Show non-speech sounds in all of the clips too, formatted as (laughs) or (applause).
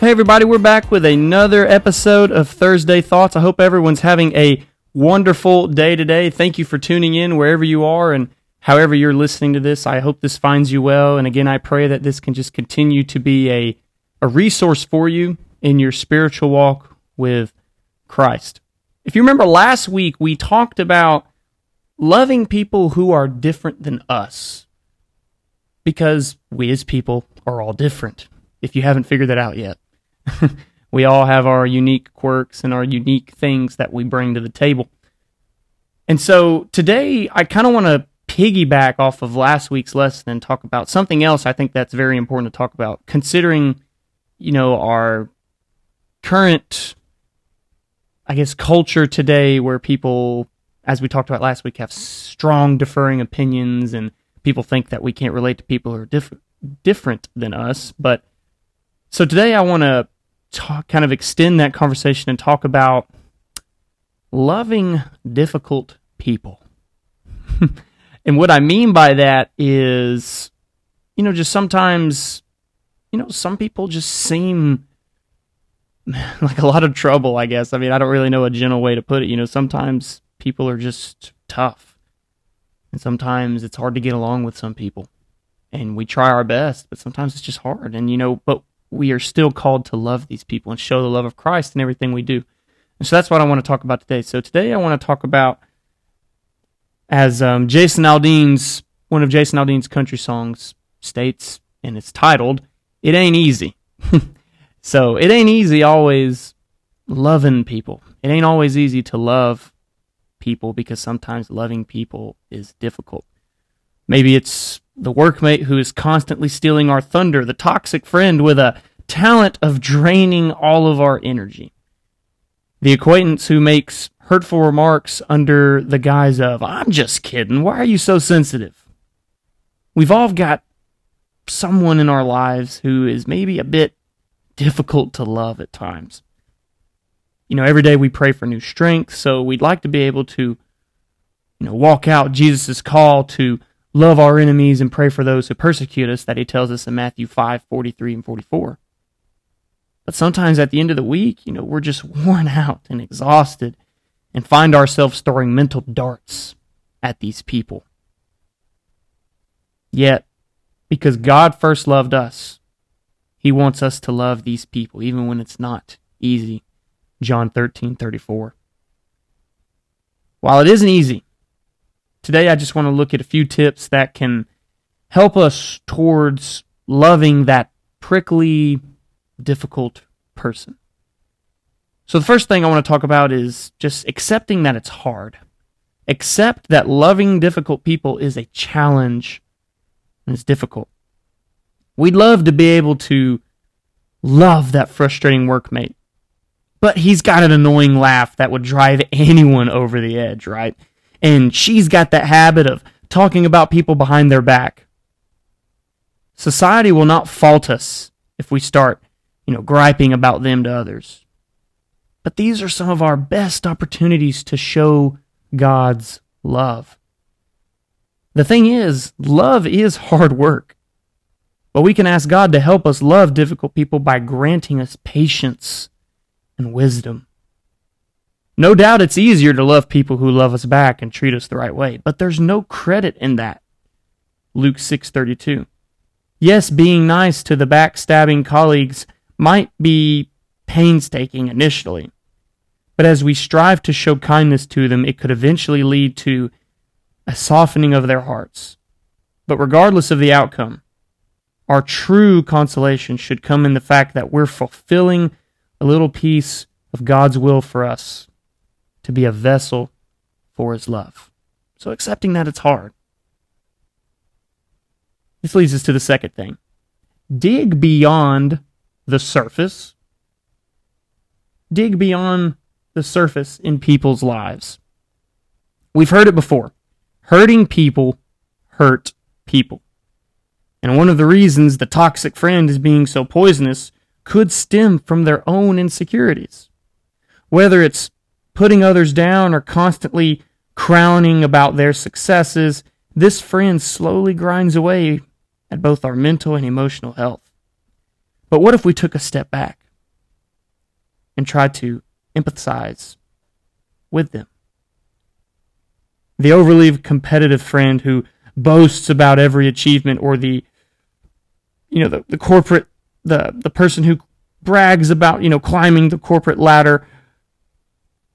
Hey, everybody, we're back with another episode of Thursday Thoughts. I hope everyone's having a wonderful day today. Thank you for tuning in wherever you are and however you're listening to this. I hope this finds you well. And again, I pray that this can just continue to be a, a resource for you in your spiritual walk with Christ. If you remember last week, we talked about loving people who are different than us because we as people are all different. If you haven't figured that out yet. (laughs) we all have our unique quirks and our unique things that we bring to the table. And so today, I kind of want to piggyback off of last week's lesson and talk about something else I think that's very important to talk about, considering, you know, our current, I guess, culture today where people, as we talked about last week, have strong deferring opinions and people think that we can't relate to people who are diff- different than us. But so today I want to talk, kind of extend that conversation and talk about loving difficult people. (laughs) and what I mean by that is, you know, just sometimes, you know, some people just seem (laughs) like a lot of trouble, I guess. I mean, I don't really know a gentle way to put it. You know, sometimes people are just tough. And sometimes it's hard to get along with some people. And we try our best, but sometimes it's just hard. And, you know, but we are still called to love these people and show the love of Christ in everything we do. And so that's what I want to talk about today. So today I want to talk about, as um, Jason Aldean's, one of Jason Aldean's country songs states, and it's titled, It Ain't Easy. (laughs) so it ain't easy always loving people. It ain't always easy to love people because sometimes loving people is difficult. Maybe it's the workmate who is constantly stealing our thunder, the toxic friend with a talent of draining all of our energy, the acquaintance who makes hurtful remarks under the guise of, I'm just kidding, why are you so sensitive? We've all got someone in our lives who is maybe a bit difficult to love at times. You know, every day we pray for new strength, so we'd like to be able to, you know, walk out Jesus' call to love our enemies and pray for those who persecute us that he tells us in Matthew 5 43 and 44. But sometimes at the end of the week, you know, we're just (laughs) worn out and exhausted and find ourselves throwing mental darts at these people. Yet, because God first loved us, he wants us to love these people, even when it's not easy. John 13 34. While it isn't easy, Today, I just want to look at a few tips that can help us towards loving that prickly, difficult person. So, the first thing I want to talk about is just accepting that it's hard. Accept that loving difficult people is a challenge and it's difficult. We'd love to be able to love that frustrating workmate, but he's got an annoying laugh that would drive (laughs) anyone over the edge, right? And she's got that habit of talking about people behind their back. Society will not fault us if we start, you know, griping about them to others. But these are some of our best opportunities to show God's love. The thing is, love is hard work. But we can ask God to help us love difficult people by granting us patience and wisdom. No doubt it's easier to love people who love us back and treat us the right way, but there's no credit in that. Luke 6:32. Yes, being nice to the backstabbing colleagues might be painstaking initially, but as we strive to show kindness to them, it could eventually lead to a softening of their hearts. But regardless of the outcome, our true consolation should come in the fact that we're fulfilling a little piece of God's will for us to be a vessel for his love. So accepting that it's hard. This leads us to the second thing. Dig beyond the surface. Dig beyond the surface in people's lives. We've heard it before. Hurting people hurt people. And one of the reasons the toxic friend is being so poisonous could stem from their own insecurities. Whether it's putting others down or constantly crowning about their successes, this friend slowly grinds away at both our mental and emotional health. But what if we took a step back? and tried to empathize with them. The overly competitive friend who boasts about every achievement or the you know the, the corporate the the person who brags about you know climbing the corporate ladder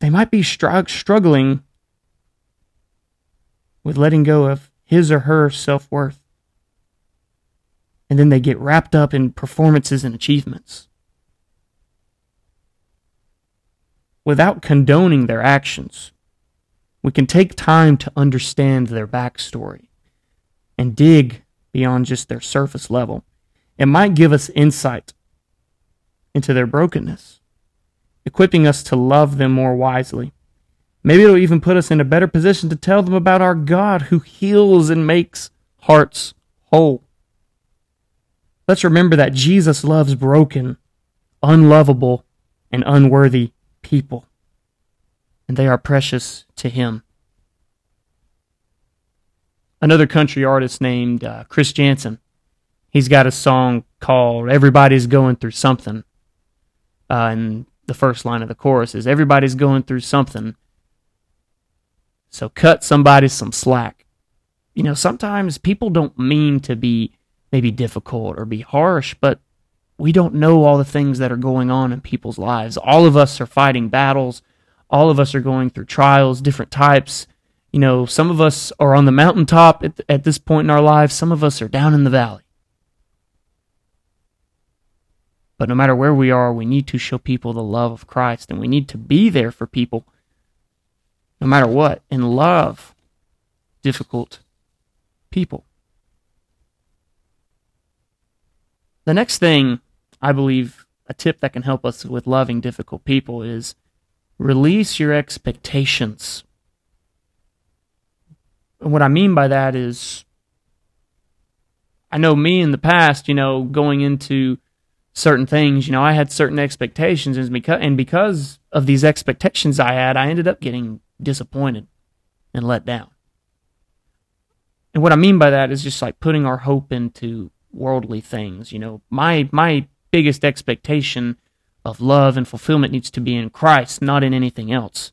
they might be str- struggling with letting go of his or her self-worth. And then they get wrapped up in performances and achievements. Without condoning their actions we can take time to understand their backstory and dig beyond just their surface level. It might give us insight into their brokenness, equipping us to love them more wisely. Maybe it'll even put us in a better position to tell them about our God who heals and makes hearts whole. Let's remember that Jesus loves broken, unlovable, and unworthy people, and they are precious to Him another country artist named uh, Chris Janson. He's got a song called "Everybody's Going Through Something," uh, and the first line of the chorus is "Everybody's going through something." So cut somebody some slack. You know, sometimes people don't mean to be maybe difficult or be harsh, but we don't know all the things that are going on in people's lives. All of us are fighting battles. All of us are going through trials, different types you know, some of us are on the mountaintop at, at this point in our lives, some of us are down in the valley. But no matter where we are, we need to show people the love of Christ and we need to be there for people no matter what and love difficult people. The next thing I believe a tip that can help us with loving difficult people is release your expectations and what I mean by that is, I know me in the past, you know, going into certain things, you know, I had certain expectations, and because, of these expectations I had, I ended up getting disappointed and let down. And what I mean by that is just like putting our hope into worldly things. You know, my my biggest expectation of love and fulfillment needs to be in Christ, not in anything else.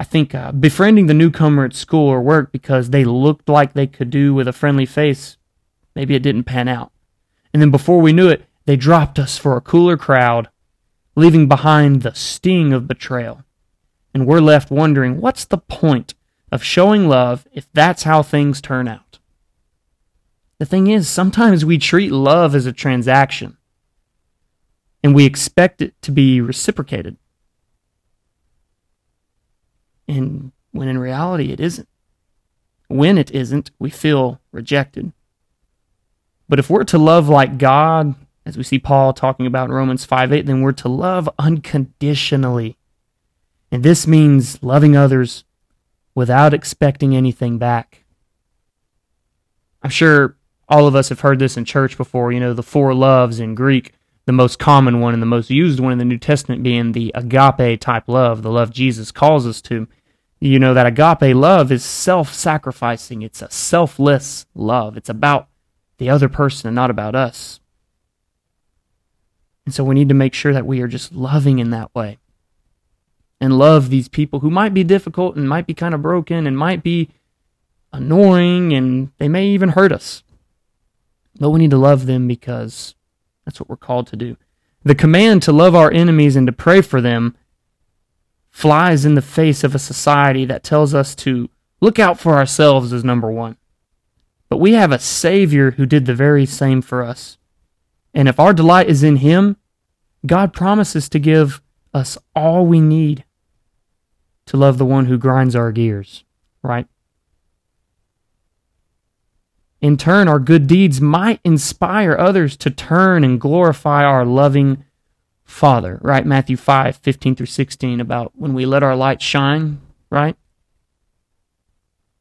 I think uh, befriending the newcomer at school or work because they looked like they could do with a friendly face, maybe it didn't pan out. And then before we knew it, they dropped us for a cooler crowd, leaving behind the sting of betrayal. And we're left wondering what's the point of showing love if that's how things turn out? The thing is, sometimes we treat love as a transaction and we expect it to be reciprocated and when in reality it isn't. When it isn't, we feel rejected. But if we're to love like God, as we see Paul talking about in Romans 5 8, then we're to love unconditionally. And this means loving others without expecting anything back. I'm sure all of us have heard this in church before, you know, the four loves in Greek, the most common one and the most used one in the New Testament being the agape type love, the love Jesus calls us to you know that agape love is self-sacrificing it's a selfless love it's about the other person and not about us and so we need to make sure that we are just loving in that way and love these people who might be difficult and might be kind of broken and might be annoying and they may even hurt us but we need to love them because that's what we're called to do the command to love our enemies and to pray for them flies in the face of a society that tells us to look out for ourselves as number one. But we have a Savior who did the very same for us. And if our delight is in Him, God promises to give us all we need to love the one who grinds our gears, right? In turn, our good deeds might inspire others to turn and glorify our loving Father, right? Matthew 5, 15 through 16, about when we let our light shine, right?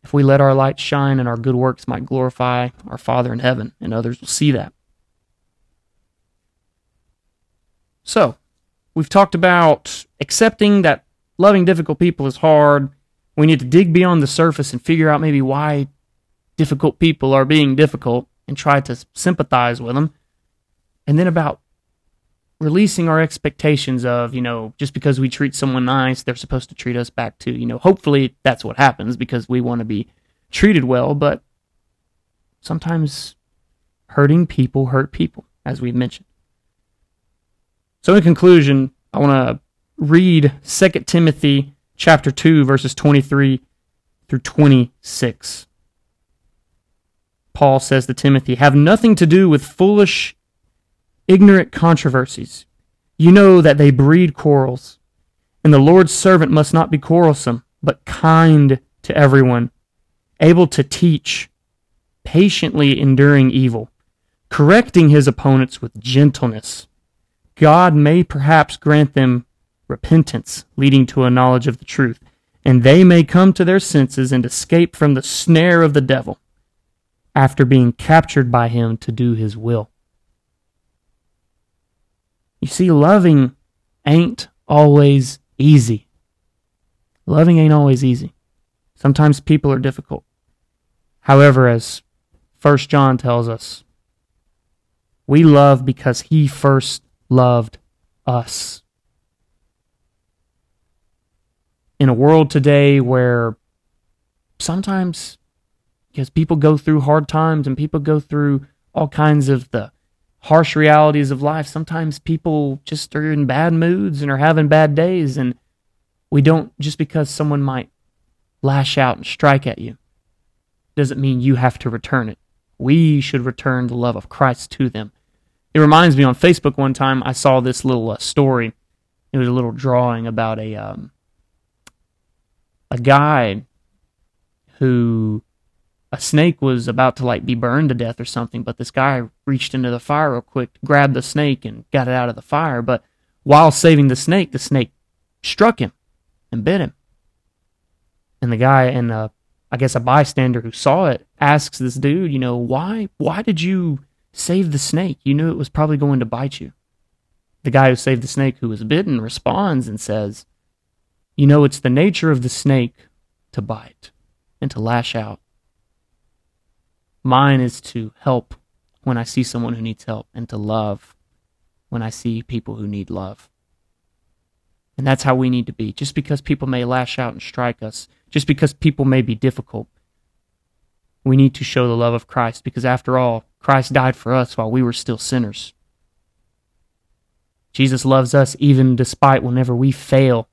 If we let our light shine and our good works might glorify our Father in heaven, and others will see that. So, we've talked about accepting that loving difficult people is hard. We need to dig beyond the surface and figure out maybe why difficult people are being difficult and try to sympathize with them. And then about releasing our expectations of, you know, just because we treat someone nice, they're supposed to treat us back too. You know, hopefully that's what happens because we want to be treated well, but sometimes hurting people hurt people, as we've mentioned. So in conclusion, I want to read 2 Timothy chapter 2 verses 23 through 26. Paul says to Timothy, "Have nothing to do with foolish ignorant controversies. You know that they breed quarrels. And the Lord's servant must not be quarrelsome, but kind to everyone, able to teach, patiently enduring evil, correcting his opponents with gentleness. God may perhaps grant them repentance, leading to a knowledge of the truth, and they may come to their senses and escape from the snare of the devil after being captured by him to do his will. You see, loving ain't always easy. Loving ain't always easy. Sometimes people are difficult. However, as First John tells us, we love because he first loved us. In a world today where sometimes because people go through hard times and people go through all kinds of the harsh realities of life. Sometimes people just are in bad moods and are having bad days, and we don't, just because someone might lash out and strike at you, doesn't mean you have to return it. We should return the love of Christ to them. It reminds me on Facebook one time I saw this little uh, story. It was a little drawing about a um, a guy who a snake was about to like be burned to death or something, but this guy reached into the fire real quick, grabbed the snake and got it out of the fire. But while saving the snake, the snake struck him and bit him. And the guy and uh, I guess a bystander who saw it asks this dude, you know, why why did you save the snake? You knew it was probably going to bite you. The guy who saved the snake who was bitten responds and says, You know, it's the nature of the snake to bite and to lash out. Mine is to help when I see someone who needs help and to love when I see people who need love. And that's how we need to be. Just because people may lash out and strike us, just because people may be difficult, we need to show the love of Christ because after all, Christ died for us while we were still sinners. Jesus loves us even despite whenever we fail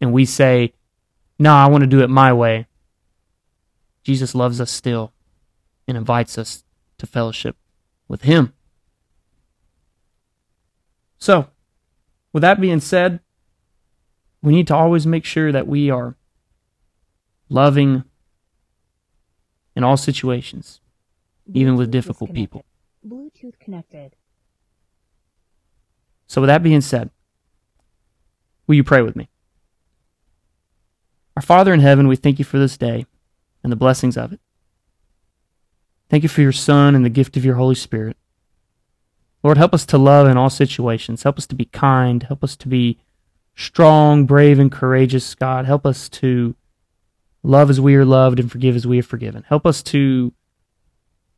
and we say, No, I want to do it my way. Jesus loves us still and invites us to fellowship with Him. So, with that being said, we need to always make sure that we are loving in all situations, even with difficult people. Bluetooth connected. So, with that being said, will you pray with me? Our Father in heaven, we thank you for this day and the blessings of it. Thank you for your Son and the gift of your Holy Spirit. Lord, help us to love in all situations. Help us to be kind. Help us to be strong, brave, and courageous, God. Help us to love as we are loved and forgive as we are forgiven. Help us to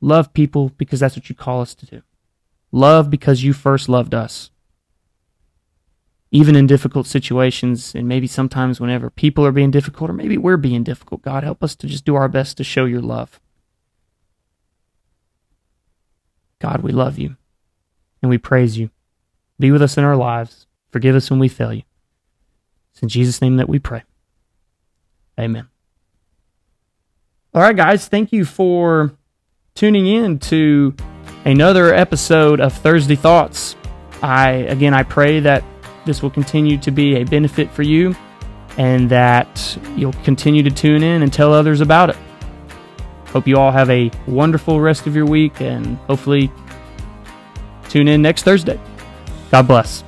love people because that's what you call us to do. Love because you first loved us. Even in difficult situations, and maybe sometimes whenever people are being difficult, or maybe we're being difficult, God, help us to just do our best to show your love. God, we love you and we praise you. Be with us in our lives. Forgive us when we fail you. It's in Jesus' name that we pray. Amen. All right, guys, thank you for tuning in to another episode of Thursday Thoughts. I again I pray that this will continue to be a benefit for you and that you'll continue to tune in and tell others about it. Hope you all have a wonderful rest of your week and hopefully tune in next Thursday. God bless.